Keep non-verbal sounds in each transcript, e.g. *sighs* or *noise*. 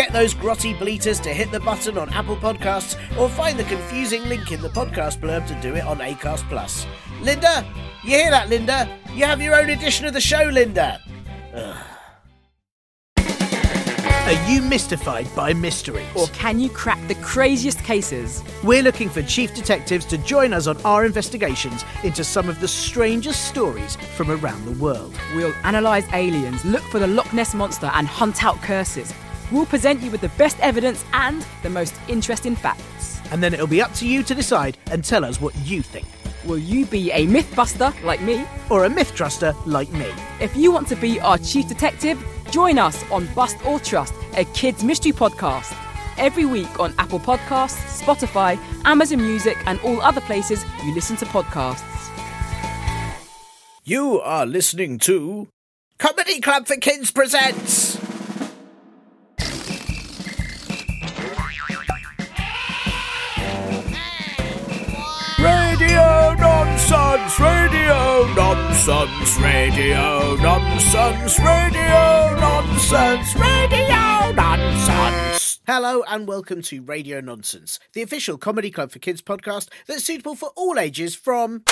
Get those grotty bleaters to hit the button on Apple Podcasts or find the confusing link in the podcast blurb to do it on Acast Plus. Linda, you hear that, Linda? You have your own edition of the show, Linda. Ugh. Are you mystified by mysteries? Or can you crack the craziest cases? We're looking for chief detectives to join us on our investigations into some of the strangest stories from around the world. We'll analyse aliens, look for the Loch Ness monster, and hunt out curses. We'll present you with the best evidence and the most interesting facts. And then it'll be up to you to decide and tell us what you think. Will you be a mythbuster like me? Or a myth truster like me? If you want to be our chief detective, join us on Bust or Trust, a kids' mystery podcast. Every week on Apple Podcasts, Spotify, Amazon Music, and all other places you listen to podcasts. You are listening to Comedy Club for Kids presents. Nonsense, radio nonsense, radio nonsense, radio nonsense. Hello and welcome to Radio Nonsense, the official comedy club for kids podcast that's suitable for all ages from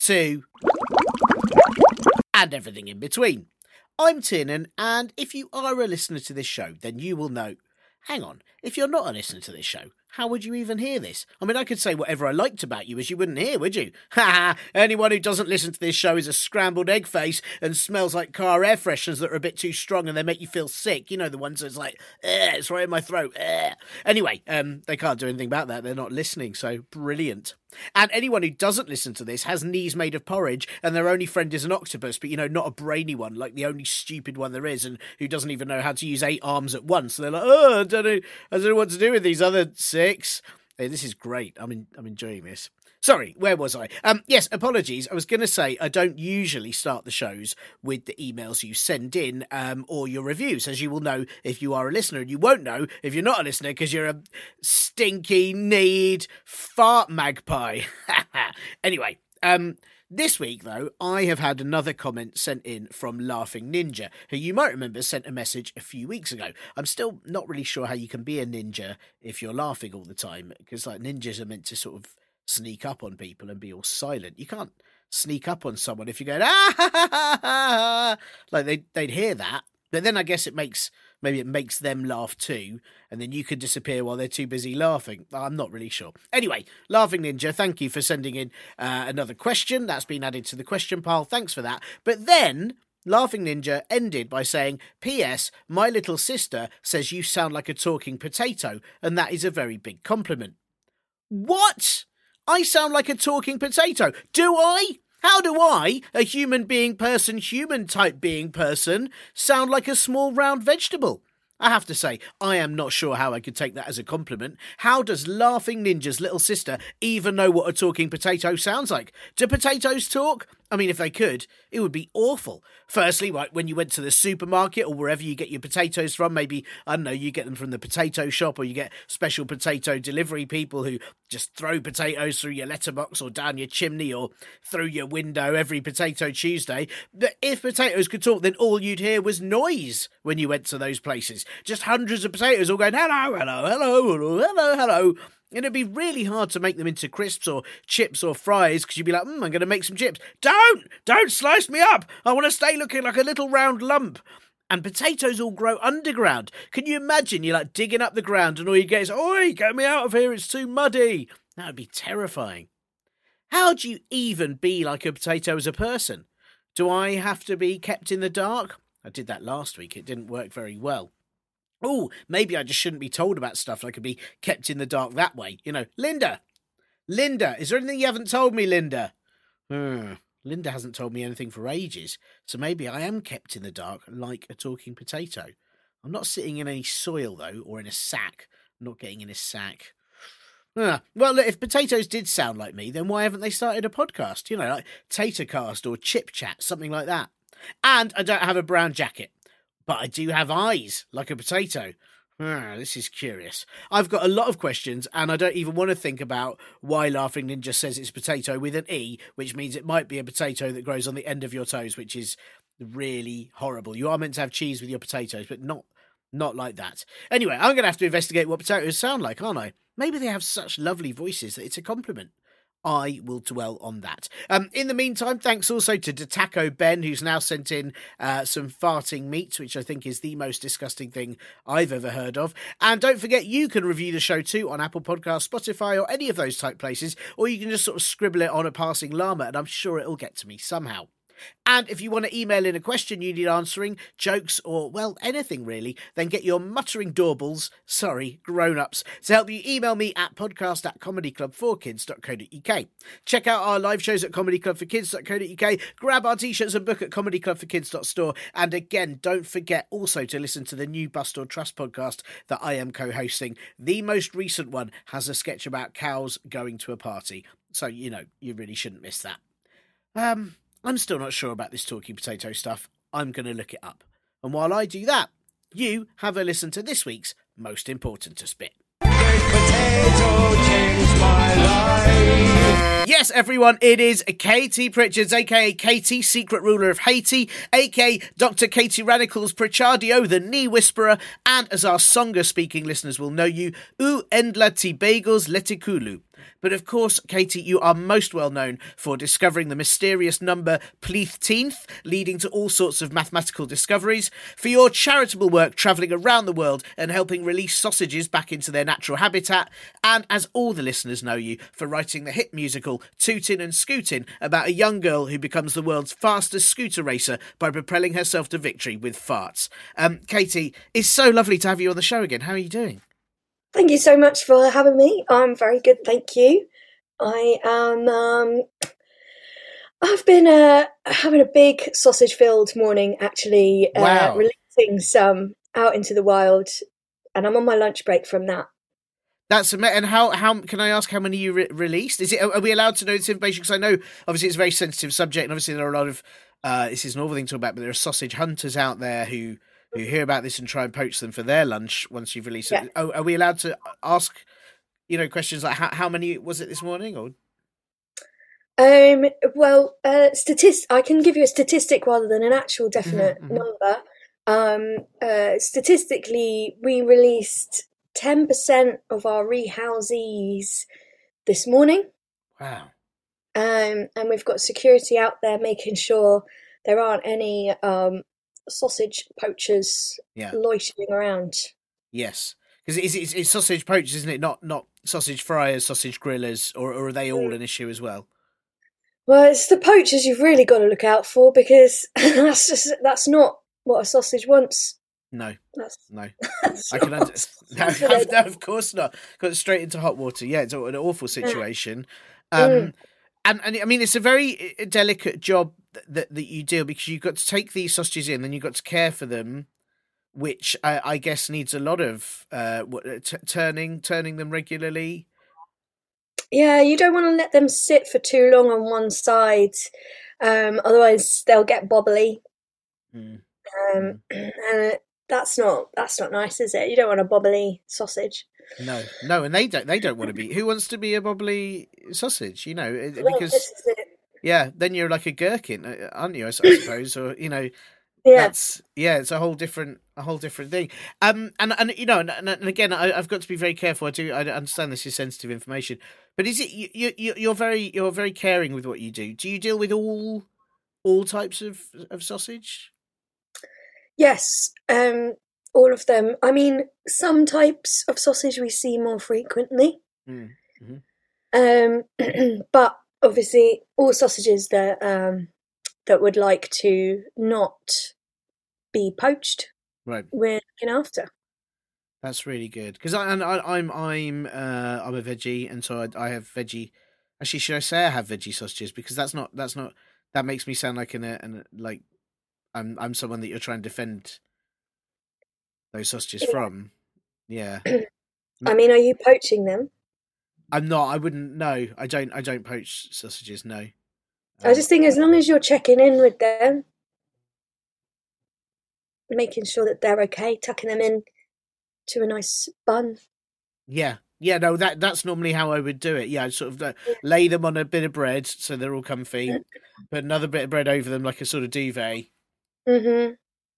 to and everything in between. I'm Tiernan, and if you are a listener to this show, then you will know. Hang on, if you're not a listener to this show, how would you even hear this? I mean, I could say whatever I liked about you as you wouldn't hear, would you? *laughs* Ha ha! Anyone who doesn't listen to this show is a scrambled egg face and smells like car air fresheners that are a bit too strong and they make you feel sick. You know, the ones that's like, it's right in my throat. Ugh. Anyway, um, they can't do anything about that. They're not listening, so brilliant. And anyone who doesn't listen to this has knees made of porridge, and their only friend is an octopus, but you know, not a brainy one, like the only stupid one there is, and who doesn't even know how to use eight arms at once. They're like, oh, I don't know, I don't know what to do with these other six. Hey, this is great. I'm in, I'm enjoying this. Sorry, where was I? Um, yes, apologies. I was going to say I don't usually start the shows with the emails you send in um, or your reviews, as you will know if you are a listener, and you won't know if you're not a listener because you're a stinky need fart magpie. *laughs* anyway, um, this week, though, I have had another comment sent in from Laughing Ninja, who you might remember sent a message a few weeks ago. I'm still not really sure how you can be a ninja if you're laughing all the time, because like ninjas are meant to sort of sneak up on people and be all silent. You can't sneak up on someone if you're going ah ha, ha, ha, like they they'd hear that. But then I guess it makes maybe it makes them laugh too, and then you could disappear while they're too busy laughing. I'm not really sure. Anyway, Laughing Ninja, thank you for sending in uh, another question. That's been added to the question pile. Thanks for that. But then Laughing Ninja ended by saying, P.S. My little sister says you sound like a talking potato, and that is a very big compliment. What? I sound like a talking potato. Do I? How do I, a human being person, human type being person, sound like a small round vegetable? I have to say, I am not sure how I could take that as a compliment. How does Laughing Ninja's little sister even know what a talking potato sounds like? Do potatoes talk? I mean, if they could, it would be awful. Firstly, right, when you went to the supermarket or wherever you get your potatoes from, maybe, I don't know, you get them from the potato shop or you get special potato delivery people who just throw potatoes through your letterbox or down your chimney or through your window every potato Tuesday. But if potatoes could talk, then all you'd hear was noise when you went to those places. Just hundreds of potatoes all going, hello, hello, hello, hello, hello, it'd be really hard to make them into crisps or chips or fries because you'd be like, mm, I'm going to make some chips. Don't! Don't slice me up! I want to stay looking like a little round lump. And potatoes all grow underground. Can you imagine? You're like digging up the ground and all you get is, Oi, get me out of here, it's too muddy. That would be terrifying. How do you even be like a potato as a person? Do I have to be kept in the dark? I did that last week, it didn't work very well. Oh, maybe I just shouldn't be told about stuff. I could be kept in the dark that way. You know, Linda, Linda, is there anything you haven't told me, Linda? Hmm. Linda hasn't told me anything for ages, so maybe I am kept in the dark like a talking potato. I'm not sitting in any soil, though, or in a sack. I'm not getting in a sack. Well, look, if potatoes did sound like me, then why haven't they started a podcast? You know, like Tatercast or Chip Chat, something like that. And I don't have a brown jacket, but I do have eyes like a potato. Ah, this is curious. I've got a lot of questions, and I don't even want to think about why Laughing Ninja says it's potato with an E, which means it might be a potato that grows on the end of your toes, which is really horrible. You are meant to have cheese with your potatoes, but not not like that. Anyway, I'm going to have to investigate what potatoes sound like, aren't I? Maybe they have such lovely voices that it's a compliment. I will dwell on that. Um, in the meantime, thanks also to Detaco Ben, who's now sent in uh, some farting meat, which I think is the most disgusting thing I've ever heard of. And don't forget, you can review the show too on Apple Podcasts, Spotify, or any of those type places, or you can just sort of scribble it on a passing llama, and I'm sure it'll get to me somehow. And if you want to email in a question you need answering, jokes, or, well, anything really, then get your muttering doorbells, sorry, grown ups, to help you email me at podcast at comedyclubforkids.co.uk. Check out our live shows at comedyclubforkids.co.uk, grab our t shirts and book at comedyclubforkids.store. And again, don't forget also to listen to the new Bust or Trust podcast that I am co hosting. The most recent one has a sketch about cows going to a party. So, you know, you really shouldn't miss that. Um, I'm still not sure about this talking potato stuff. I'm going to look it up. And while I do that, you have a listen to this week's Most Important to Spit. Yes, everyone, it is Katie Pritchards, aka Katie, secret ruler of Haiti, aka Dr. Katie Radicals Pritchardio, the knee whisperer, and as our Songa speaking listeners will know you, U Endla Ti Bagels Letikulu. But of course, Katie, you are most well known for discovering the mysterious number pleithteenth, leading to all sorts of mathematical discoveries, for your charitable work travelling around the world and helping release sausages back into their natural habitat, and as all the listeners know you, for writing the hit musical Tootin' and Scootin' about a young girl who becomes the world's fastest scooter racer by propelling herself to victory with farts. Um, Katie, it's so lovely to have you on the show again. How are you doing? Thank you so much for having me. I'm very good, thank you. I am. Um, I've been uh, having a big sausage-filled morning, actually, uh, Wow. releasing some out into the wild, and I'm on my lunch break from that. That's ama- and how how can I ask how many you re- released? Is it are we allowed to know this information? Because I know obviously it's a very sensitive subject, and obviously there are a lot of uh, this is another thing to talk about, but there are sausage hunters out there who who hear about this and try and poach them for their lunch once you've released Yeah. it. Oh, are we allowed to ask you know questions like how how many was it this morning or Um, well, uh, statist- I can give you a statistic rather than an actual definite mhm. number. Um, uh, statistically, we released 10% of our rehousees this morning. wow Um, and we've got security out there making sure there aren't any um, sausage poachers yeah loitering around. yes because it's, it's it's sausage poachers isn't it not not sausage fryers sausage grillers or or are they all Mm. an issue as well? Well, it's the poachers you've really got to look out for because *laughs* that's just that's not what a sausage wants. No, That's, no. *laughs* that's I can understand. *laughs* No, no, of course not. Got straight into hot water. Yeah, it's an awful situation. Mm. Um, and and I mean, it's a very uh, delicate job that, that you do because you've got to take these sausages in, then you've got to care for them, which I, I guess needs a lot of uh, uh, t- turning turning them regularly. Yeah, you don't want to let them sit for too long on one side, um, otherwise they'll get bobbly, Mm. um, *clears throat* and that's not that's not nice, is it? You don't want a bobbly sausage. No, no, and they don't. They don't want to be. Who wants to be a bobbly sausage? You know, because Well, because this is it. yeah, then you're like a gherkin, uh, aren't you? I, suppose, or you know, *laughs* Yeah, that's yeah it's a whole different a whole different thing um and and you know and, and and again I, i've got to be very careful i do i understand this is sensitive information but is it you, you you're very you're very caring with what you do do you deal with all all types of of sausage yes, um, all of them. I mean, some types of sausage we see more frequently, Mm, um, *clears throat* but obviously all sausages that um, that would like to not be poached, right we're looking after. that's really good because I, and I i'm i'm uh i'm a veggie and so I, I have veggie actually should i say i have veggie sausages because that's not that's not That makes me sound like an, an like I'm I'm someone that you're trying to defend those sausages Yeah. from. Yeah. *clears throat* I mean, are you poaching them? I'm not. I wouldn't. No, I don't. I don't poach sausages. No. I Um, just think as long as you're checking in with them, making sure that they're okay, tucking them in to a nice bun. Yeah, yeah. No, that that's normally how I would do it. Yeah, I'd sort of uh, lay them on a bit of bread so they're all comfy. Put another bit of bread over them like a sort of duvet. hmm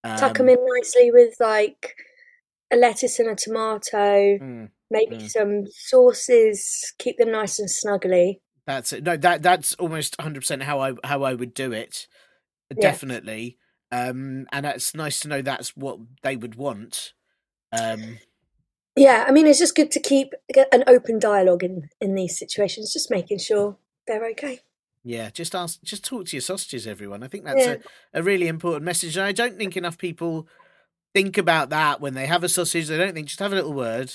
Um, Tuck them in nicely with like a lettuce and a tomato, mm, maybe mm. some sauces. Keep them nice and snuggly. that's it. No, that that's almost 100 percent how I how I would do it. Yeah. Definitely. Um, and it's nice to know that's what they would want. Um, Yeah, I mean, it's just good to keep an open dialogue in in these situations, just making sure they're okay. Yeah, just ask, just talk to your sausages, everyone. I think that's Yeah. a, a really important message. And I don't think enough people think about that when they have a sausage. They don't think just have a little word,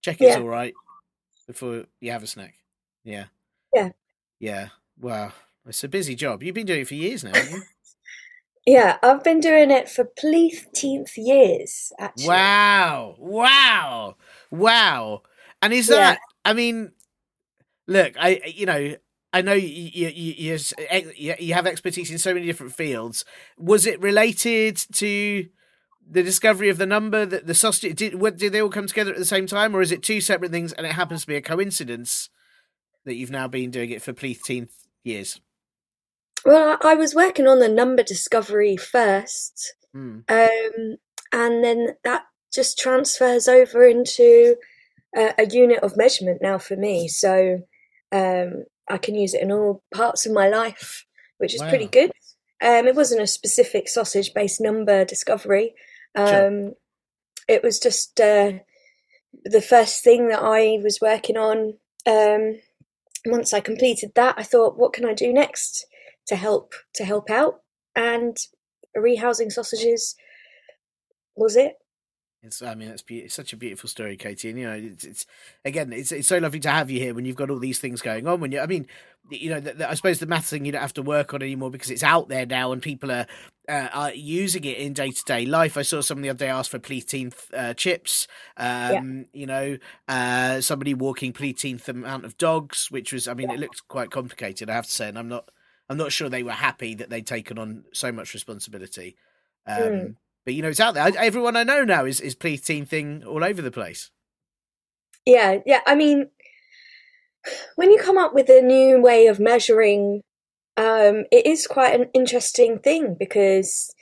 check it's Yeah. all right before you have a snack. Yeah, Yeah. yeah. Wow, it's a busy job. You've been doing it for years now, haven't you? *laughs* Yeah, I've been doing it for pleateenth years, actually. wow, wow, wow. And is Yeah. that? I mean, look, I you know. I know you, you you you have expertise in so many different fields. Was it related to the discovery of the number that the sausage did? What, did they all come together at the same time, or is it two separate things and it happens to be a coincidence that you've now been doing it for pleateenth years? Well, I was working on the number discovery first, Hmm. um, and then that just transfers over into a, a unit of measurement now for me. So um, I can use it in all parts of my life, which is pretty good. Um, it wasn't a specific sausage based number discovery. Sure. Um, It was just uh, the first thing that I was working on. Um, once I completed that, I thought, what can I do next to help to help out? And rehousing sausages was it. It's, I mean, it's, be- it's such a beautiful story, Katie. And you know, it's, it's again, it's it's so lovely to have you here when you've got all these things going on. When you, I mean, you know, the, the, I suppose the maths thing you don't have to work on anymore because it's out there now and people are uh, are using it in day to day life. I saw someone the other day ask for pleateenth uh, chips. Um, You know, uh, somebody walking pleateenth amount of dogs, which was, I mean, it looked quite complicated. I have to say, and I'm not, I'm not sure they were happy that they'd taken on so much responsibility. Um, Mm. But you know, it's out there. I- Everyone I know now is is pleatine thing all over the place. Yeah, yeah. I mean, when you come up with a new way of measuring, um, it is quite an interesting thing because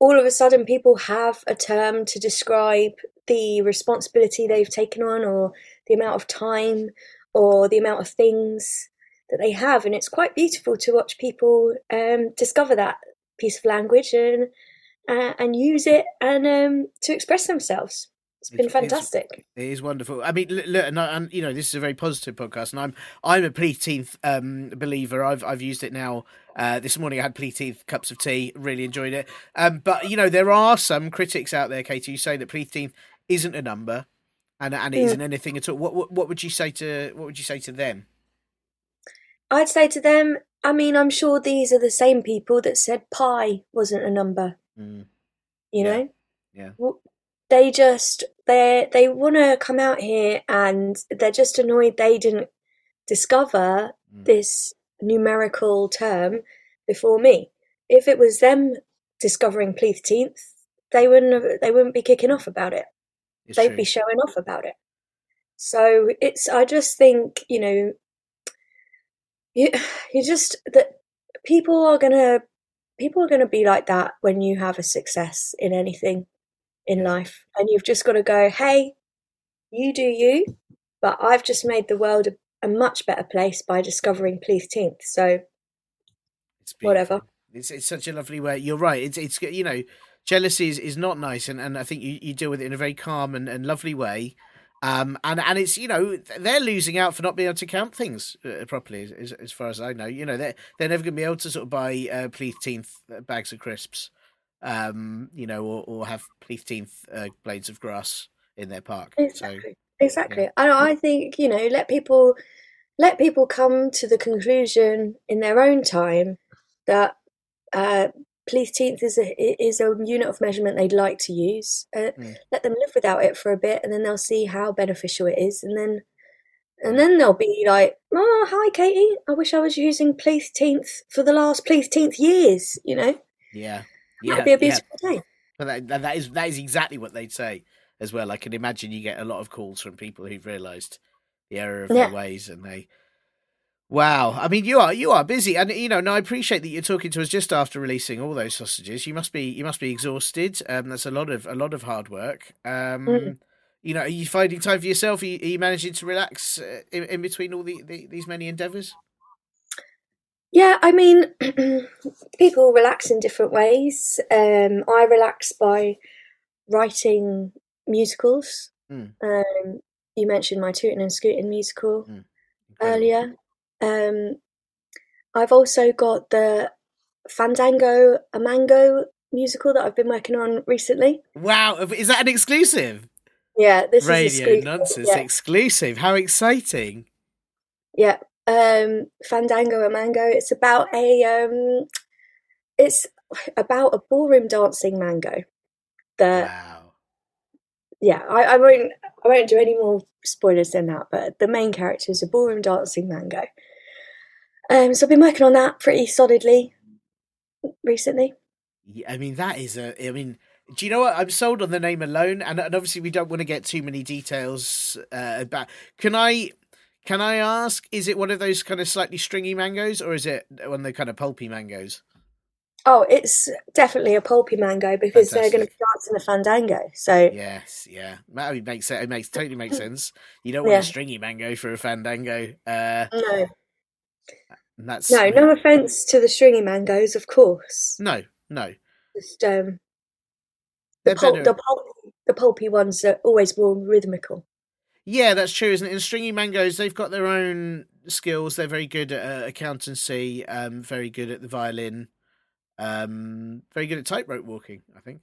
all of a sudden people have a term to describe the responsibility they've taken on or the amount of time or the amount of things that they have. And it's quite beautiful to watch people um, discover that piece of language and uh, and use it and um, to express themselves. It's been fantastic. It is wonderful. I mean, look, and, I- and you know, this is a very positive podcast, and I'm I'm a pleatine um, believer. I've I've used it now. Uh, this morning I had pleatine cups of tea. Really enjoyed it. Um, but you know, there are some critics out there, Katie, who say that pleatine isn't a number, and and it Mm. isn't anything at all. What, what what would you say to what would you say to them? I'd say to them, I mean, I'm sure these are the same people that said pi wasn't a number, Mm, you Yeah. know? Yeah. They just they they want to come out here and they're just annoyed they didn't discover Mm. this numerical term before me. If it was them discovering pleateenth, they wouldn't have, they wouldn't be kicking off about it. It's they'd true. be showing off about it. So it's I just think you know you *sighs* you just that people are gonna people are gonna be like that when you have a success in anything in life, and you've just got to go, hey, you do you, but I've just made the world a, a much better place by discovering pleateenth. So It's whatever. It's it's such a lovely way. You're right. It's it's you know, jealousy is, is not nice, and, and I think you, you deal with it in a very calm and, and lovely way. Um, and and it's you know they're losing out for not being able to count things uh, properly, as- as, far as I know. You know they're they're never going to be able to sort of buy uh, pleateenth bags of crisps, um, you know, or, or have pleateenth uh, blades of grass in their park. So Exactly. Exactly. And I think, you know, let people let people come to the conclusion in their own time that uh, Pleathteenth is a is a unit of measurement they'd like to use. Uh, Mm. Let them live without it for a bit, and then they'll see how beneficial it is, and then and then they'll be like, "Oh, hi, Katie. I wish I was using Pleathteenth for the last Pleathteenth years." You know, Yeah, yeah, that'd be a yeah. beautiful day. But that, that, is that is exactly what they'd say as well. I can imagine you get a lot of calls from people who've realised the error of Yeah. their ways, and they. Wow, I mean, you are you are busy, and you know, and I appreciate that you're talking to us just after releasing all those sausages. You must be you must be exhausted. Um, that's a lot of a lot of hard work. Um, Mm. you know, are you finding time for yourself? Are you, are you managing to relax uh, in, in between all the, the these many endeavours? Yeah, I mean, *clears throat* people relax in different ways. Um, I relax by writing musicals. Mm. Um, you mentioned my Tootin' and Scootin' musical Incredible. earlier. Um, I've also got the Fandango a Mango musical that I've been working on recently. Wow, is that an exclusive? Yeah, this is Radio nonsense Yeah, exclusive. How exciting! yeah. Um, Fandango a Mango. It's about a um, it's about a ballroom dancing mango. That Wow. yeah, I, I won't I won't do any more spoilers than that. But the main character is a ballroom dancing mango. Um, so I've been working on that pretty solidly recently. Yeah, I mean that is a. I mean, do you know what? I'm sold on the name alone, and, and obviously we don't want to get too many details uh, about. Can I? Can I ask? Is it one of those kind of slightly stringy mangoes, or is it one of the kind of pulpy mangoes? Oh, it's definitely a pulpy mango because they're going to Fantastic. be dancing a fandango. So Yes, yeah. That would make sense. It makes totally makes *laughs* sense. You don't want Yeah. a stringy mango for a fandango. Uh, no, that's no, no offense to the stringy mangoes, of course. no, no. Just um, the, pul- the pulpy, the pulpy ones are always more rhythmical. Yeah, that's true, isn't it? And stringy mangoes, they've got their own skills. They're very good at uh, accountancy, um, very good at the violin, um, very good at tightrope walking. I think.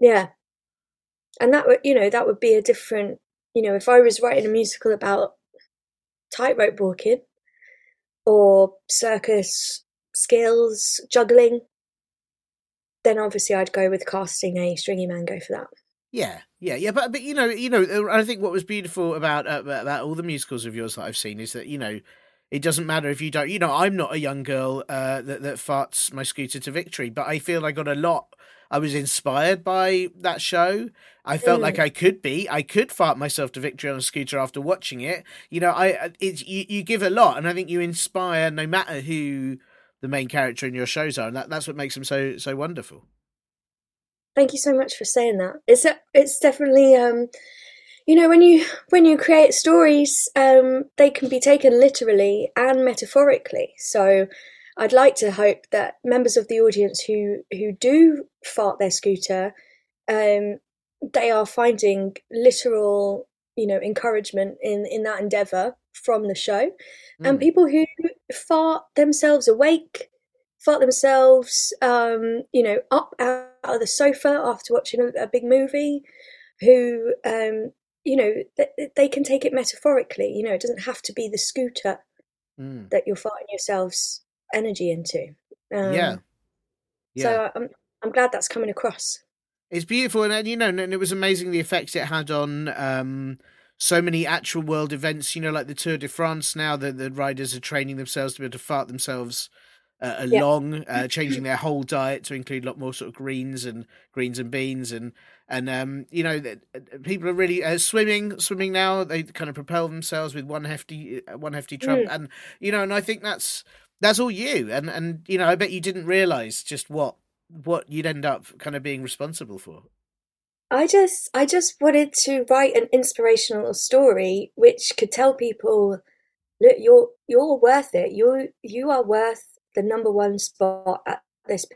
Yeah, and that would you know that would be a different you know if I was writing a musical about tightrope walking or circus skills, juggling, then obviously I'd go with casting a stringy mango for that. Yeah, yeah, yeah. But but you know, you know, uh, I think what was beautiful about uh, about about all the musicals of yours that I've seen is that you know. It doesn't matter if you don't. You know, I'm not a young girl uh, that that farts my scooter to victory, but I feel I got a lot. I was inspired by that show. I felt Mm. like I could be. I could fart myself to victory on a scooter after watching it. You know, I it's you, you give a lot, and I think you inspire no matter who the main character in your shows are, and that, that's what makes them so so wonderful. Thank you so much for saying that. It's a, it's definitely um you know when you when you create stories um they can be taken literally and metaphorically. So I'd like to hope that members of the audience who who do fart their scooter um they are finding literal you know encouragement in in that endeavor from the show and Mm. people who fart themselves awake fart themselves um you know up out of the sofa after watching a, a big movie who um you know th- they can take it metaphorically you know it doesn't have to be the scooter Mm. that you're farting yourselves energy into um, yeah, yeah. so i'm i'm glad that's coming across It's beautiful, and, you know, and it was amazing the effects it had on um, so many actual world events. You know, like the Tour de France. Now the the riders are training themselves to be able to fart themselves uh, Yeah. along, uh, changing their whole diet to include a lot more sort of greens and greens and beans, and and um, you know, that uh, people are really uh, swimming. Swimming now, they kind of propel themselves with one hefty uh, one hefty trump, and you know, and I think that's that's all you, and and you know, I bet you didn't realize just what what you'd end up kind of being responsible for. I just I just wanted to write an inspirational story which could tell people look you're you're worth it. You you are worth the number one spot at this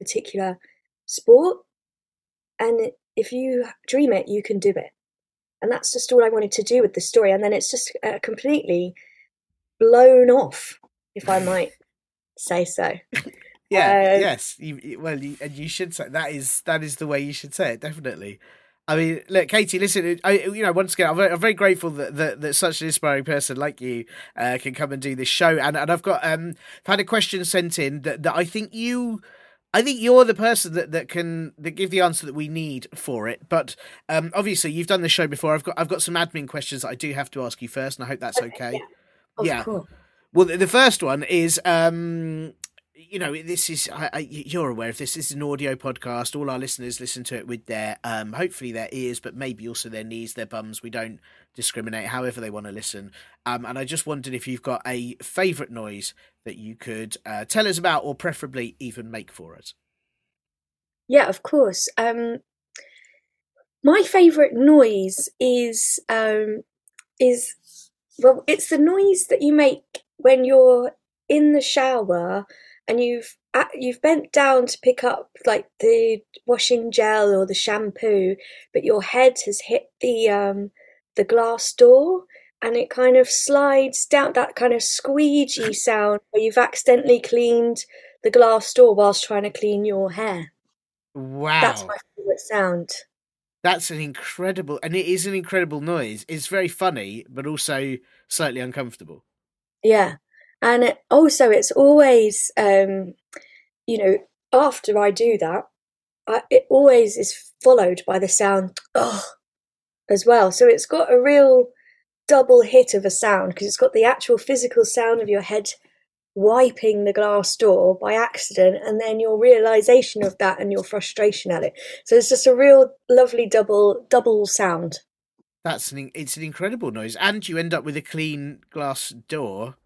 particular sport and if you dream it you can do it. And that's just all I wanted to do with the story and then it's just uh, completely blown off if I might say so. *laughs* Yeah. Uh, yes. You- well, you, and you should say that is that is the way you should say it. Definitely. I mean, look, Katie. Listen, I, you know, once again, I'm very, I'm very grateful that, that, that such an inspiring person like you uh, can come and do this show. And and I've got um I've had a question sent in that, that I think you. I think you're the person that, that can that give the answer that we need for it. But um, obviously, you've done the show before. I've got I've got some admin questions that I do have to ask you first, and I hope that's okay. Yeah. Of Yeah. course. Well, the the first one is, um, you know, this is I, I, you're aware of this. This is an audio podcast. All our listeners listen to it with their, um, hopefully their ears, but maybe also their knees, their bums. We don't discriminate, however they want to listen. Um, and I just wondered if you've got a favourite noise that you could uh, tell us about, or preferably even make for us. Yeah, of course. Um, my favourite noise is um, is well, it's the noise that you make when you're in the shower and you've you've bent down to pick up like the washing gel or the shampoo, but your head has hit the um, the glass door and it kind of slides down. That kind of squeegee *laughs* sound where you've accidentally cleaned the glass door whilst trying to clean your hair. Wow, That's my favourite sound. That's an incredible, and it is an incredible noise. It's very funny, but also slightly uncomfortable. Yeah. And also, it's always, um, you know, after I do that, I, it always is followed by the sound, oh, as well. So it's got a real double hit of a sound because it's got the actual physical sound of your head wiping the glass door by accident and then your realization of that and your frustration at it. So it's just a real lovely double double sound. That's an it's an incredible noise, and you end up with a clean glass door.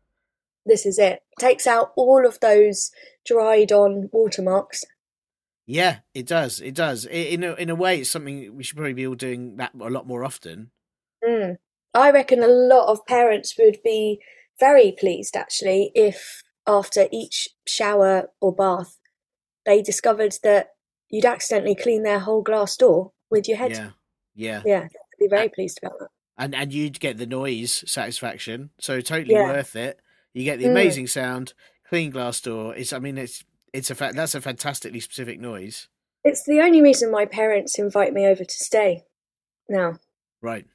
This is it. Takes out all of those dried on watermarks. Yeah, it does. It does. In a, in a way, it's something we should probably be all doing that a lot more often. Mm. I reckon a lot of parents would be very pleased actually if after each shower or bath they discovered that you'd accidentally clean their whole glass door with your head. Yeah, yeah, Yeah, they'd be very pleased about that. and and you'd get the noise satisfaction, so totally Yeah. worth it. You get the Mm. amazing sound, clean glass door. It's I mean it's it's a fa- that's a fantastically specific noise. It's the only reason my parents invite me over to stay now, Right.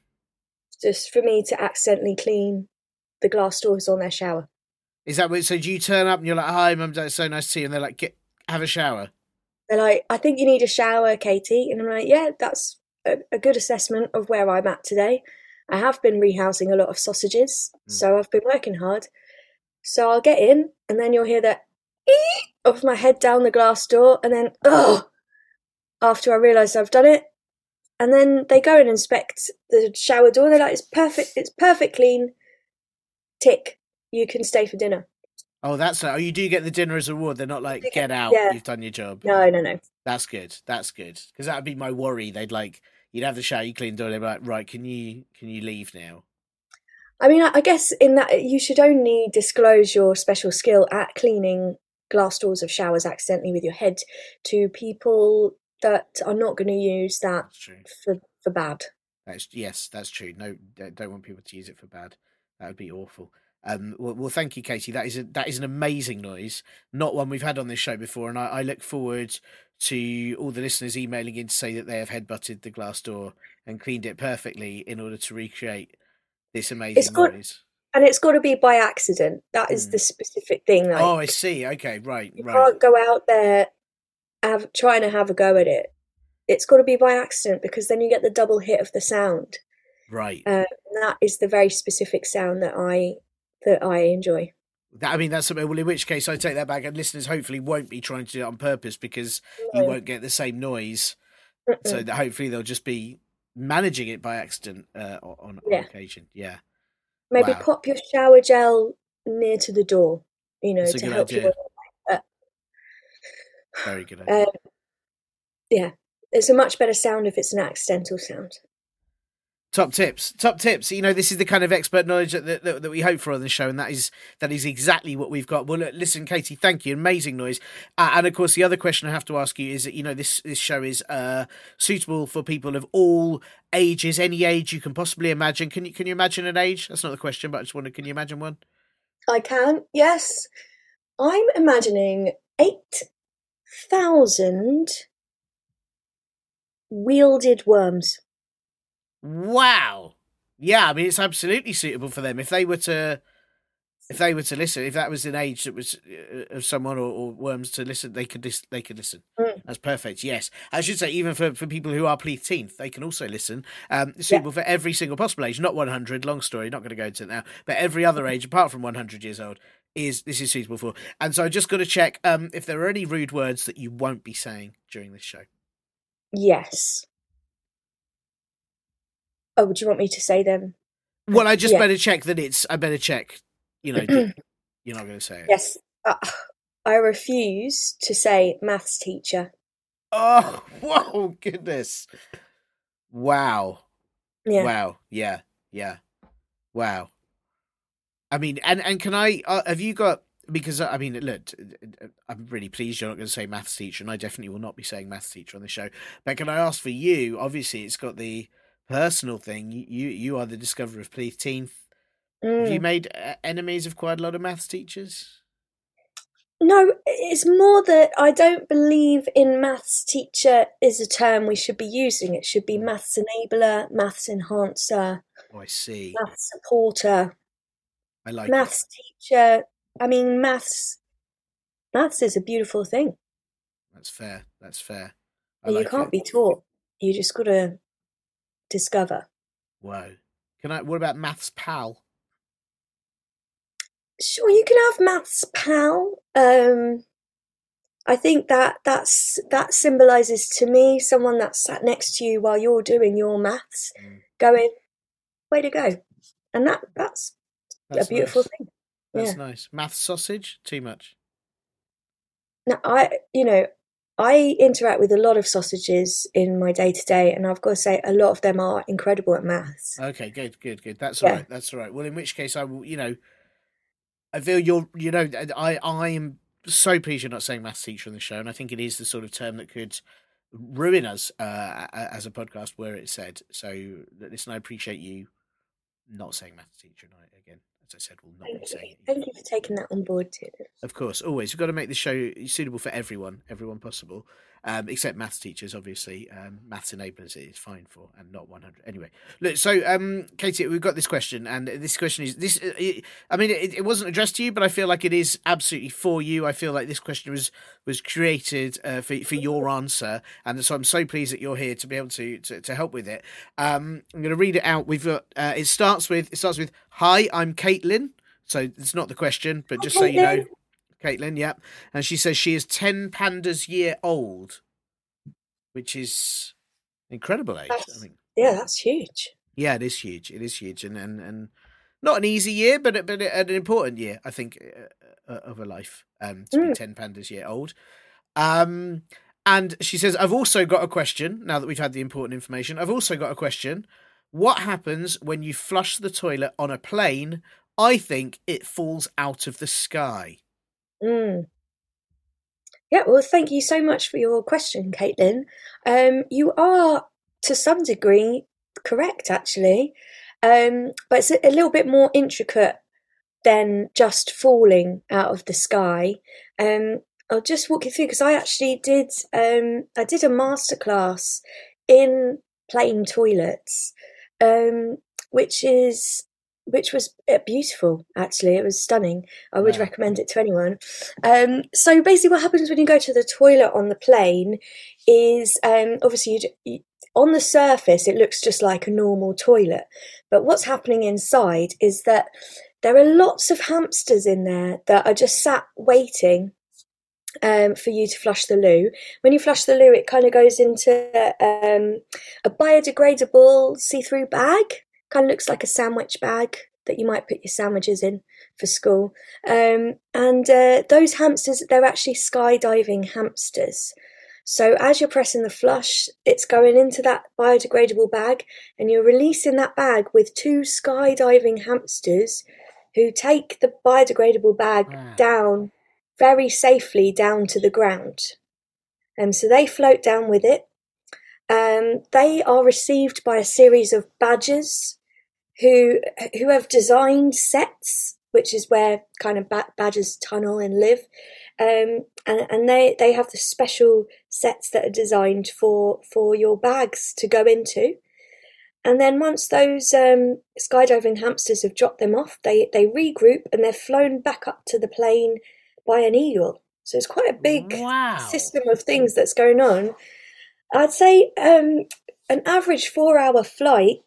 just for me to accidentally clean the glass doors on their shower. Is that what? So do you turn up and you're like, "Hi, mum, it's so nice to see you," and they're like, "Get have a shower." They're like, I think you need a shower, Katie. And I'm like, yeah, that's a, a good assessment of where I'm at today. I have been rehousing a lot of sausages, Mm. so I've been working hard. So I'll get in, and then you'll hear that "Eek" of my head down the glass door, and then, oh, after I realise I've done it. And then they go and inspect the shower door. They're like, it's perfect, it's perfect clean. Tick, you can stay for dinner. Oh, that's oh, you do get the dinner as a reward. They're not like, "Get get- out, yeah. you've done your job." No, no, no. That's good. That's good. Because that would be my worry. They'd like you'd have the shower, you clean the door, they'd be like, right, can you can you leave now? I mean, I guess in that you should only disclose your special skill at cleaning glass doors of showers accidentally with your head to people that are not going to use that for, for bad. That's yes, that's true. No, don't don't want people to use it for bad. That would be awful. Um, well, well, thank you, Katie. That is a, that is an amazing noise. Not one we've had on this show before, and I, I look forward to all the listeners emailing in to say that they have headbutted the glass door and cleaned it perfectly in order to recreate this amazing got- noise. And it's got to be by accident. That is Mm. the specific thing. Like, oh, I see. Okay, right, you right. can't go out there have, trying to have a go at it. It's got to be by accident because then you get the double hit of the sound. Right. Uh, and that is the very specific sound that I that I enjoy. That, I mean, that's something. Well, in which case, I take that back, and listeners hopefully won't be trying to do it on purpose because you won't get the same noise. Mm-mm. So that hopefully they'll just be managing it by accident uh, on, on Yeah. occasion. Yeah, Maybe Wow. pop your shower gel near to the door, you know, That's to help idea. you. very good. Idea. Uh, yeah, it's a much better sound if it's an accidental sound. Top tips, top tips. You know, this is the kind of expert knowledge that, that, that we hope for on the show, and that is that is exactly what we've got. Well, look, listen, Katie, thank you, amazing noise. Uh, and of course, the other question I have to ask you is that you know this this show is uh, suitable for people of all ages, any age you can possibly imagine. Can you can you imagine an age? That's not the question, but I just wondered, can you imagine one? I can, yes. I'm imagining 8,000 wielded worms. Wow. Yeah, I mean it's absolutely suitable for them if they were to if they were to listen, if that was an age that was uh, of someone or, or worms to listen, they could lis- they could listen. Mm. That's perfect. Yes, I should say even for, for people who are pleathteenth, they can also listen. Um, suitable for every single possible age, not one hundred. Long story, not going to go into it now, but every other age apart from one hundred years old is this is suitable for. And so I just got to check um, if there are any rude words that you won't be saying during this show. Yes. Oh, would you want me to say them? Well, I just Yeah. better check that it's. I better check. You know, *clears throat* you're not going to say it. Yes. Uh, I refuse to say maths teacher. Oh, *laughs* whoa, goodness! Wow. Yeah. Wow. Yeah. Yeah. Wow. I mean, and and can I? Uh, have you got? Because I mean, look, I'm really pleased you're not going to say maths teacher, and I definitely will not be saying maths teacher on the show. But can I ask for you? Obviously, it's got the personal thing. You you, are the discoverer of Pleathteenth. Have you Mm. made uh, enemies of quite a lot of maths teachers? No, it's more that I don't believe in maths teacher is a term we should be using. It should be maths enabler, maths enhancer, Oh, I see. maths supporter, I like maths teacher. I mean, maths. Maths is a beautiful thing. That's fair. That's fair. I you like can't it. be taught. You just got to discover. Whoa. Can I? What about maths pal? Sure, you can have maths pal. Um, I think that that's that symbolizes to me someone that's sat next to you while you're doing your maths, Mm. going, "Way to go!" And that that's, That's a beautiful nice. thing. That's yeah. nice. Maths sausage? Too much. Now, I, you know, I interact with a lot of sausages in my day to day, and I've got to say, a lot of them are incredible at maths. Okay, good, good, good. That's Yeah. all right. That's all right. Well, in which case, I will. You know, I feel you're. You know, I I am so pleased you're not saying maths teacher on the show, and I think it is the sort of term that could ruin us uh, as a podcast where it's said. So, listen, I appreciate you not saying maths teacher, again, as I said, will not be Thank saying you. Thank you for taking that on board, too. Of course, always. We've got to make the show suitable for everyone, everyone possible, um, except maths teachers, obviously. Um, maths enablers it is fine for, and not 100. Anyway, look, so, um, Katie, we've got this question, and this question is this. uh, I mean, it, it wasn't addressed to you, but I feel like it is absolutely for you. I feel like this question was was created uh, for for your answer, and so I'm so pleased that you're here to be able to to, to help with it. Um, I'm going to read it out. We've got. Uh, it starts with. It starts with. Hi, I'm Caitlin. So it's not the question, but just so you know, Caitlin. Caitlin, yeah. And she says she is 10 pandas year old, which is incredible age. I That's- think. Yeah, that's huge. Yeah, it is huge. It is huge. And, and, and not an easy year, but, but an important year, I think, uh, uh, of a life um, to be Mm. 10 pandas year old. Um, and she says, I've also got a question now that we've had the important information. I've also got a question. What happens when you flush the toilet on a plane? I think it falls out of the sky. Mm. Yeah, well, thank you so much for your question, Caitlin. Um, you are, to some degree, correct, actually. Um, but it's a, little bit more intricate than just falling out of the sky. Um, I'll just walk you through because I actually did um, I did a masterclass in plane toilets, um, which is which was uh, beautiful. Actually, it was stunning. I would Wow. recommend it to anyone. Um, so basically, what happens when you go to the toilet on the plane is um, obviously you, on the surface it looks just like a normal toilet, but what's happening inside is that there are lots of hamsters in there that are just sat waiting um, for you to flush the loo. When you flush the loo, it kind of goes into um, a biodegradable see-through bag. Kind of looks like a sandwich bag that you might put your sandwiches in for school. Um, and uh, those hamsters, they're actually skydiving hamsters. So as you're pressing the flush, it's going into that biodegradable bag, and you're releasing that bag with two skydiving hamsters who take the biodegradable bag Wow. down very safely down to the ground. And so they float down with it. Um, they are received by a series of badgers who who have designed sets, which is where kind of badgers tunnel and live. Um, and, and they, they have the special sets that are designed for for your bags to go into. And then once those um, skydiving hamsters have dropped them off, they, they regroup and they're flown back up to the plane by an eagle. So it's quite a big Wow. system of things that's going on. I'd say um, an average four hour flight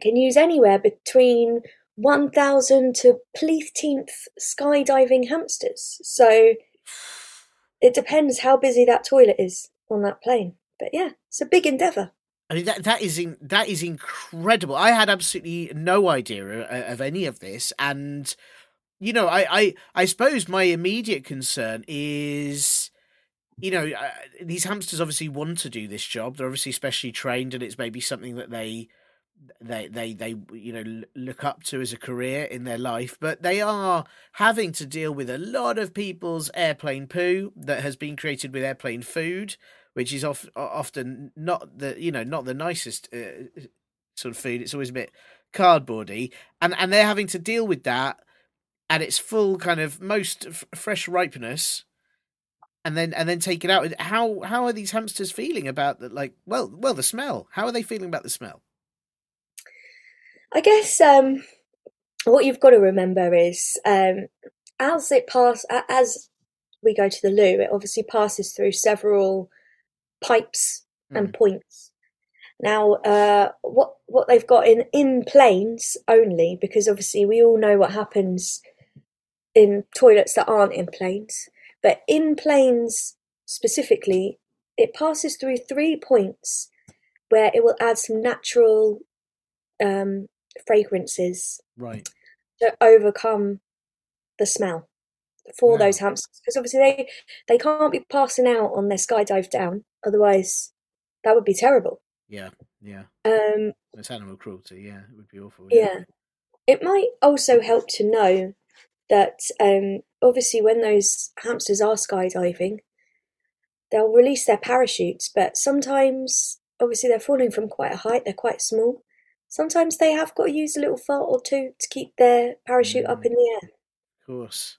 can use anywhere between 1,000 to pleateenth skydiving hamsters. So it depends how busy that toilet is on that plane. But yeah, it's a big endeavour. I mean that that is in, that is incredible. I had absolutely no idea of, of any of this, and you know, I, I I suppose my immediate concern is, you know, uh, these hamsters obviously want to do this job. They're obviously specially trained, and it's maybe something that they they they they you know look up to as a career in their life but they are having to deal with a lot of people's airplane poo that has been created with airplane food which is of, often not the you know not the nicest uh, sort of food. It's always a bit cardboardy and and they're having to deal with that at its full kind of most f- fresh ripeness and then and then take it out. How how are these hamsters feeling about the like well well the smell. How are they feeling about the smell I guess um, what you've got to remember is um, as it pass as we go to the loo, it obviously passes through several pipes and points. Now, uh, what what they've got in in planes only, because obviously we all know what happens in toilets that aren't in planes, but in planes specifically, it passes through three points where it will add some natural um, fragrances right. to overcome the smell for Wow. those hamsters because obviously they they can't be passing out on their skydive down otherwise that would be terrible. Yeah yeah. Um it's animal cruelty yeah it would be awful yeah. It might also help to know that um obviously when those hamsters are skydiving they'll release their parachutes but sometimes obviously they're falling from quite a height they're quite small sometimes they have got to use a little fart or two to keep their parachute up Mm. in the air Of course,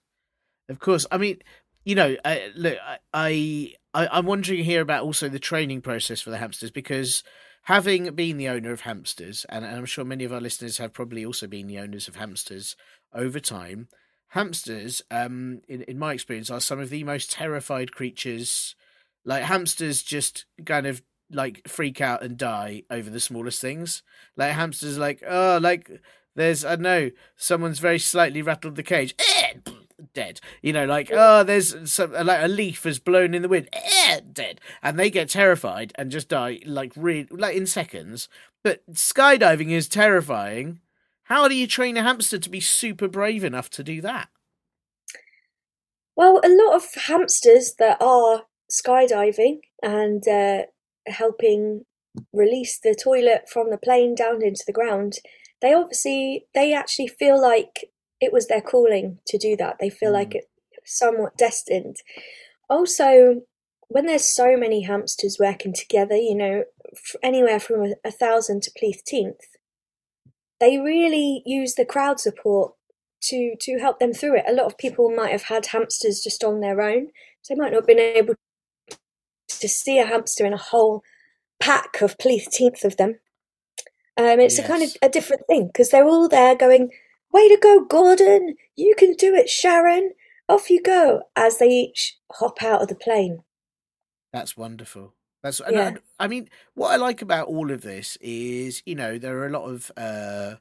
of course. I mean, you know, I, look, I, I, I'm wondering here about also the training process for the hamsters because having been the owner of hamsters, and, and I'm sure many of our listeners have probably also been the owners of hamsters over time. Hamsters, um, in in my experience, are some of the most terrified creatures. Like hamsters, just kind of like freak out and die over the smallest things. Like hamsters, like oh, like there's I don't know someone's very slightly rattled the cage, *clears throat* dead. You know, like oh, there's some like a leaf has blown in the wind, *clears throat* dead, and they get terrified and just die like re- like in seconds. But skydiving is terrifying. How do you train a hamster to be super brave enough to do that? Well, a lot of hamsters that are skydiving and uh, helping release the toilet from the plane down into the ground, they obviously they actually feel like it was their calling to do that. They feel like mm. it somewhat destined. Also, when there's so many hamsters working together, you know, anywhere from a, a thousand to pleateenth, they really use the crowd support to to help them through it. A lot of people might have had hamsters just on their own, so they might not have been able to see a hamster in a whole pack of pleateenth of them. Um, it's a kind of a different thing because they're all there going, "Way to go, Gordon! You can do it, Sharon! Off you go!" As they each hop out of the plane. That's wonderful. That's and Yeah. I, I mean, what I like about all of this is, you know, there are a lot of uh,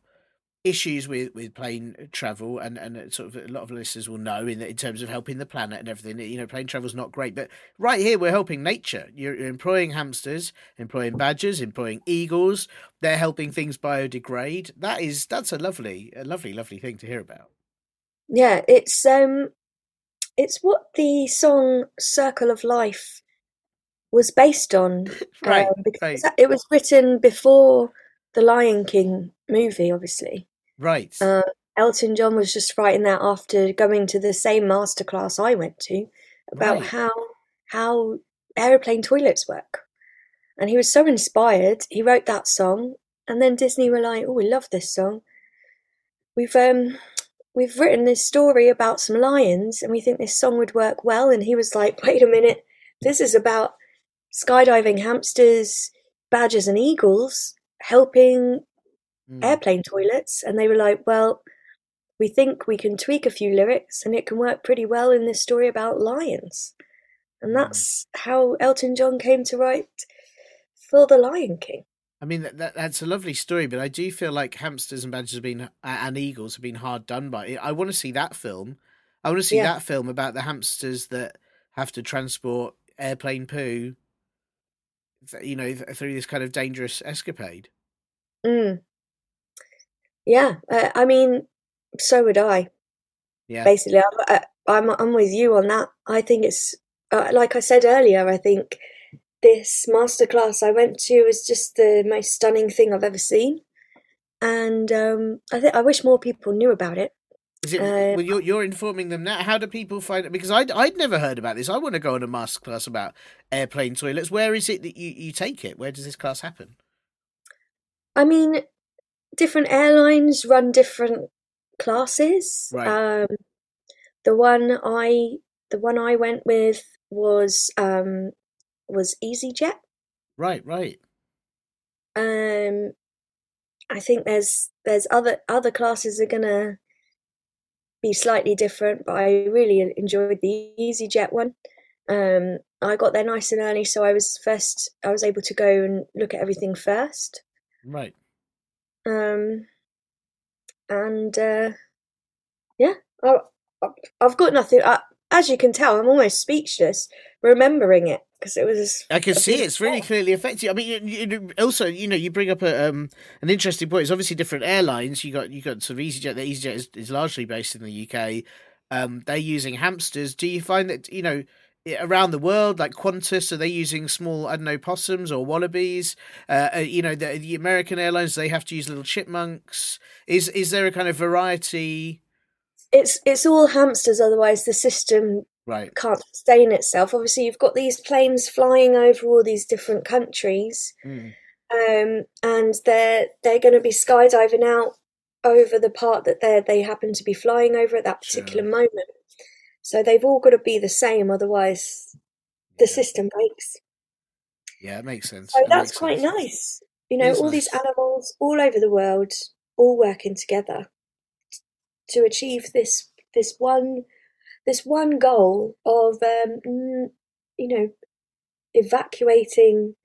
issues with, with plane travel, and and sort of a lot of listeners will know in in terms of helping the planet and everything. You know, plane travel's not great, but right here we're helping nature. You're, you're employing hamsters, employing badgers, employing eagles. They're helping things biodegrade. That is that's a lovely, a lovely, lovely thing to hear about. Yeah, it's um, it's what the song "Circle of Life" was based on. *laughs* Right, um, because right. it was written before the Lion King movie, obviously. Right. Uh, Elton John was just writing that after going to the same masterclass I went to about Right. how how aeroplane toilets work, and he was so inspired. He wrote that song, and then Disney were like, "Oh, we love this song. We've um." We've written this story about some lions, and we think this song would work well. And he was like, "Wait a minute, this is about skydiving hamsters, badgers, and eagles helping Mm. airplane toilets, and they were like, "Well, we think we can tweak a few lyrics, and it can work pretty well in this story about lions." And Mm. that's how Elton John came to write for The Lion King. I mean, that, that, that's a lovely story, but I do feel like hamsters and badgers have been and eagles have been hard done by. I want to see that film. I want to see Yeah. that film about the hamsters that have to transport airplane poo. You know, th- through this kind of dangerous escapade. Mm. Yeah, uh, I mean, so would I. Yeah, Basically, I'm, uh, I'm I'm with you on that. I think it's uh, like I said earlier. I think this masterclass I went to was just the most stunning thing I've ever seen, and um, I think I wish more people knew about it. Is it? uh, well, you're you're informing them now. How do people find it? Because I'd I'd never heard about this. I want to go on a masterclass about airplane toilets. Where is it that you you take it? Where does this class happen? I mean, different airlines run different classes. Right. Um, the one I the one I went with was um, was EasyJet. Right, right. Um, I think there's there's other other classes are gonna be slightly different, but I really enjoyed the EasyJet one. Um, I got there nice and early, so I was first. I was able to go and look at everything first. Right. Um, and uh, yeah, I, I've got nothing. I, as you can tell, I'm almost speechless remembering it because it was. I can see it's really clearly affecting. I mean, you, you, also, you know, you bring up a, um, an interesting point. It's obviously different airlines. You got you got sort of EasyJet. The EasyJet is, is largely based in the UK. Um, they're using hamsters. Do you find that you know around the world, like Qantas, are they using small, I don't know, possums or wallabies? Uh, uh, you know, the, the American airlines they have to use little chipmunks. Is is there a kind of variety? It's it's all hamsters. Otherwise, the system Right. can't sustain itself. Obviously, you've got these planes flying over all these different countries, Mm. um, and they're they're going to be skydiving out over the part that they they happen to be flying over at that particular Sure. moment. So they've all got to be the same, otherwise the Yeah. system breaks. Yeah, it makes sense. So It that's quite sense. nice. You know, all these animals all over the world all working together to achieve this this one this one goal of um, you know evacuating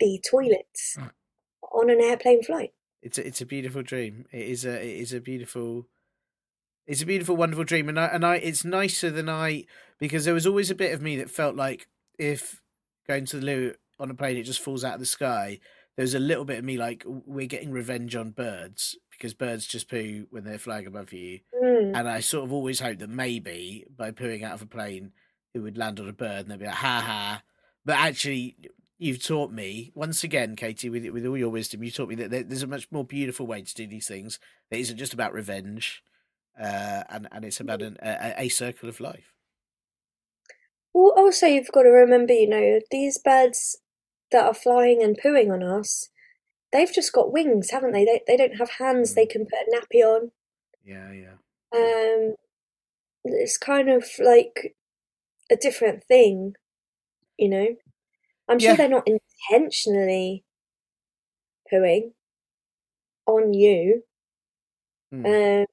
the toilets Mm. on an airplane flight. It's a, it's a beautiful dream. It is a it is a beautiful it's a beautiful wonderful dream and I and I it's nicer than I because there was always a bit of me that felt like if going to the loo on a plane it just falls out of the sky there's a little bit of me like we're getting revenge on birds because birds just poo when they're flying above you. Mm. and I sort of always hoped that maybe by pooing out of a plane it would land on a bird and they'd be like ha ha. But actually you've taught me once again katie with with all your wisdom you taught me that there's a much more beautiful way to do these things that isn't just about revenge uh and and it's about an, a, a circle of life Well, also you've got to remember, you know, these birds that are flying and pooing on us, they've just got wings, haven't they? They they don't have hands they can put a nappy on. yeah yeah Um, it's kind of like a different thing, you know. I'm sure Yeah. they're not intentionally pooing on you. Hmm. Um,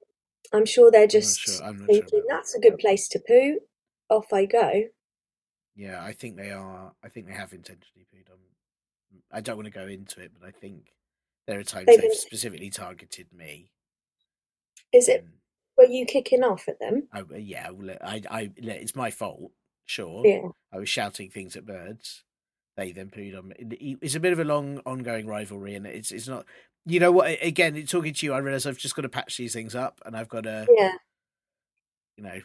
I'm sure they're just sure- I'm not sure thinking that's a good place to poo. Off I go. yeah i think they are i think they have intentionally pooed on i don't want to go into it but i think there are times They've they've been- specifically targeted me Is it? and- Were you kicking off at them? I, yeah, I, I, it's my fault. Sure, Yeah. I was shouting things at birds. They then pooed on me. It's a bit of a long, ongoing rivalry, and it's it's not. You know what? Again, talking to you, I realize I've just got to patch these things up, and I've got to, Yeah. you know,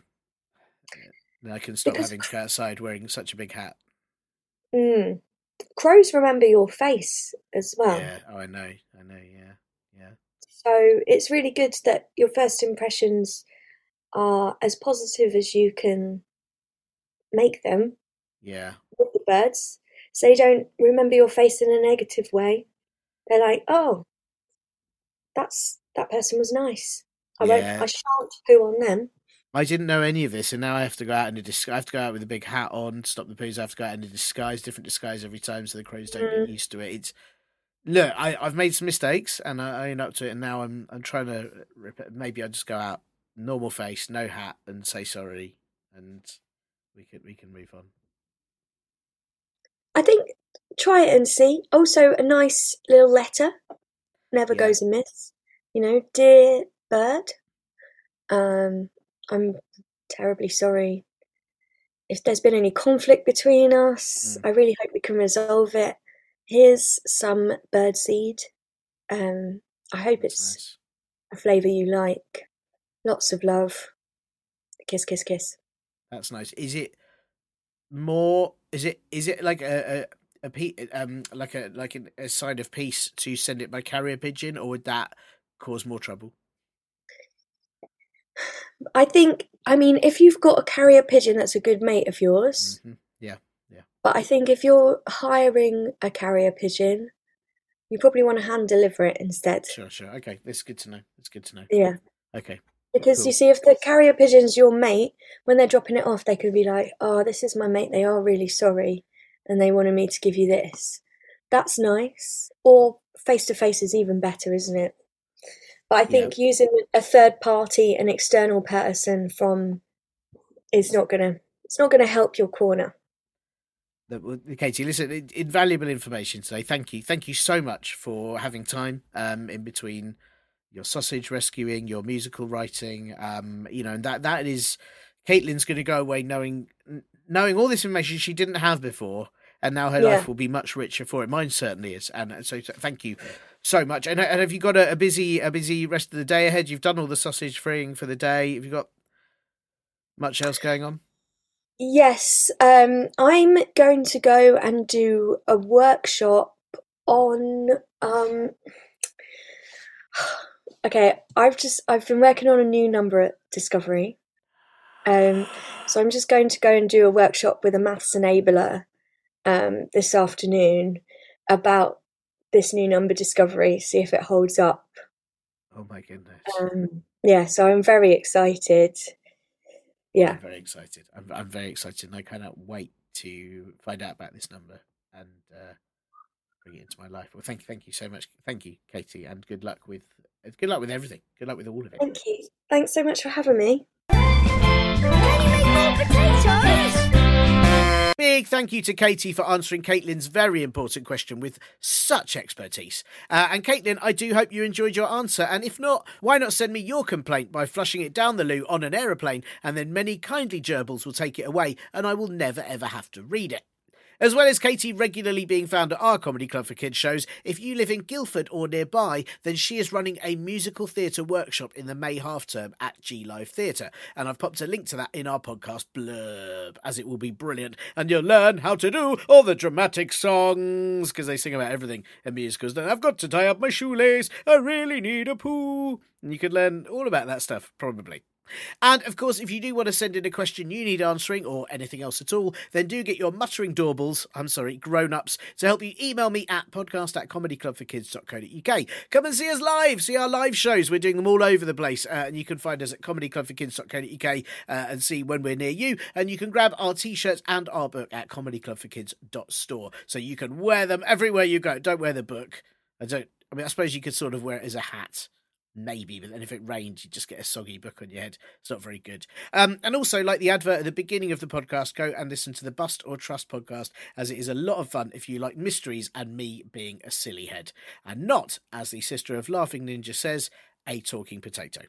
then I can stop Because- having to go outside wearing such a big hat. Mm. Crows remember your face as well. Yeah. Oh, I know. I know. Yeah. Yeah. So it's really good that your first impressions are as positive as you can make them Yeah. with the birds. So they don't remember your face in a negative way. They're like, oh, that's that person was nice. I Yeah. won't I shan't poo on them. I didn't know any of this, and now I have to go out in a disguise. I have to go out with a big hat on, stop the poos. I have to go out in a disguise, different disguise every time, so the crows don't Mm. get used to it. It's look, I, I've made some mistakes, and I, I own up to it, and now I'm I'm trying to. Maybe I just go out normal face, no hat, and say sorry, and we can we can move on. I think try it and see. Also, a nice little letter never Yeah. goes amiss. You know, dear bird, um, I'm terribly sorry if there's been any conflict between us. Mm. I really hope we can resolve it. Here's some bird seed. Um, I hope That's it's nice. a flavour you like. Lots of love. Kiss, kiss, kiss. That's nice. Is it more? Is it is it like a a, a pe- um like a like an, a sign of peace to send it by carrier pigeon, or would that cause more trouble? I think, I mean, if you've got a carrier pigeon that's a good mate of yours, Mhm. Yeah. but I think if you're hiring a carrier pigeon, you probably want to hand deliver it instead. Sure, sure. Okay, that's good to know. That's good to know. Yeah. Okay. Because Cool. you see, if the carrier pigeon's your mate, when they're dropping it off, they could be like, oh, this is my mate. They are really sorry. And they wanted me to give you this. That's nice. Or face to face is even better, isn't it? But I think using a third party, an external person from, is not gonna. It's not gonna help your corner. Katie, listen, invaluable information today. Thank you, thank you so much for having time um, in between your sausage rescuing, your musical writing. Um, you know, and that that is Caitlin's going to go away knowing knowing all this information she didn't have before, and now her Yeah. life will be much richer for it. Mine certainly is, and so, so thank you so much. And, and have you got a, a busy a busy rest of the day ahead? You've done all the sausage freeing for the day. Have you got much else going on? Yes, um, I'm going to go and do a workshop on. Um, *sighs* okay, I've just I've been working on a new number at Discovery, um, so I'm just going to go and do a workshop with a maths enabler um, this afternoon about this new number Discovery. See if it holds up. Oh my goodness. Um, yeah, so I'm very excited. Yeah. I'm very excited. I'm, I'm very excited, and I cannot wait to find out about this number and uh, bring it into my life. Well, thank you, thank you so much. Thank you, Katie, and good luck with good luck with everything. Good luck with all of it. Thank you. Thanks so much for having me. Big thank you to Katie for answering Caitlin's very important question with such expertise. Uh, and Caitlin, I do hope you enjoyed your answer. And if not, why not send me your complaint by flushing it down the loo on an aeroplane, and then many kindly gerbils will take it away, and I will never ever have to read it. As well as Katie regularly being found at our Comedy Club for Kids shows, if you live in Guildford or nearby, then she is running a musical theatre workshop in the May half term at G Live Theatre. And I've popped a link to that in our podcast blurb, as it will be brilliant. And you'll learn how to do all the dramatic songs, because they sing about everything in musicals. Then I've got to tie up my shoelace, I really need a poo. And you could learn all about that stuff, probably. And of course, if you do want to send in a question you need answering or anything else at all, then do get your muttering doorbells, I'm sorry, grown ups, to help you email me at podcast at comedyclubforkids.co.uk. Come and see us live, see our live shows. We're doing them all over the place. Uh, and you can find us at comedyclubforkids.co.uk uh, and see when we're near you. And you can grab our t shirts and our book at comedyclubforkids.store. So you can wear them everywhere you go. Don't wear the book. I don't, I mean, I suppose you could sort of wear it as a hat maybe but then if it rained you just get a soggy book on your head. It's not very good. Um and also like the advert at the beginning of the podcast go and listen to the bust or trust podcast as it is a lot of fun if you like mysteries and me being a silly head and not as the sister of laughing ninja says a talking potato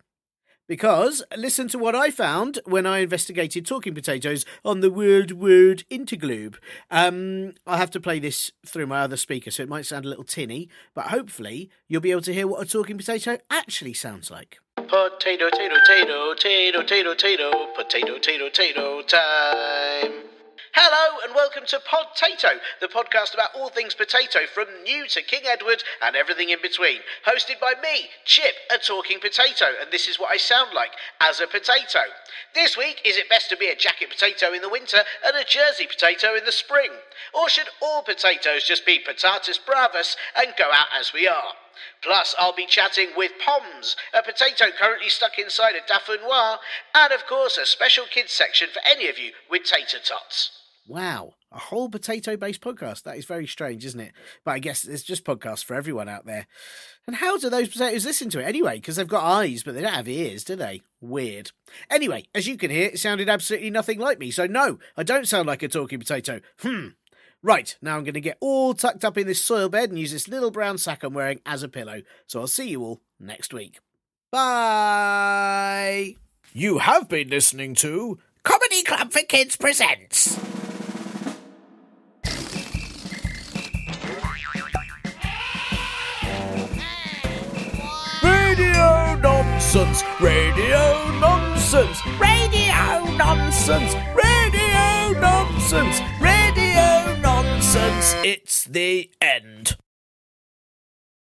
because listen to what I found when I investigated talking potatoes on the World Word Interglobe. Um, I have to play this through my other speaker, so it might sound a little tinny, but hopefully you'll be able to hear what a talking potato actually sounds like. Potato, tato, tato, tato, tato, tato, potato, tato, tato time. Hello and welcome to Podtato, the podcast about all things potato from new to King Edward and everything in between. Hosted by me, Chip, a talking potato, and this is what I sound like as a potato. This week, is it best to be a jacket potato in the winter and a Jersey potato in the spring? Or should all potatoes just be patatas bravas and go out as we are? Plus, I'll be chatting with Poms, a potato currently stuck inside a Dauphinoise, and of course, a special kids section for any of you with tater tots. Wow, a whole potato based podcast. That is very strange, isn't it? But I guess it's just podcasts for everyone out there. And how do those potatoes listen to it anyway? Because they've got eyes, but they don't have ears, do they? Weird. Anyway, as you can hear, it sounded absolutely nothing like me. So, no, I don't sound like a talking potato. Hmm. Right, now I'm going to get all tucked up in this soil bed and use this little brown sack I'm wearing as a pillow. So I'll see you all next week. Bye. You have been listening to Comedy Club for Kids presents. Radio Nonsense, Radio Nonsense, Radio Nonsense. Radio Nonsense, Radio Nonsense. It's the end.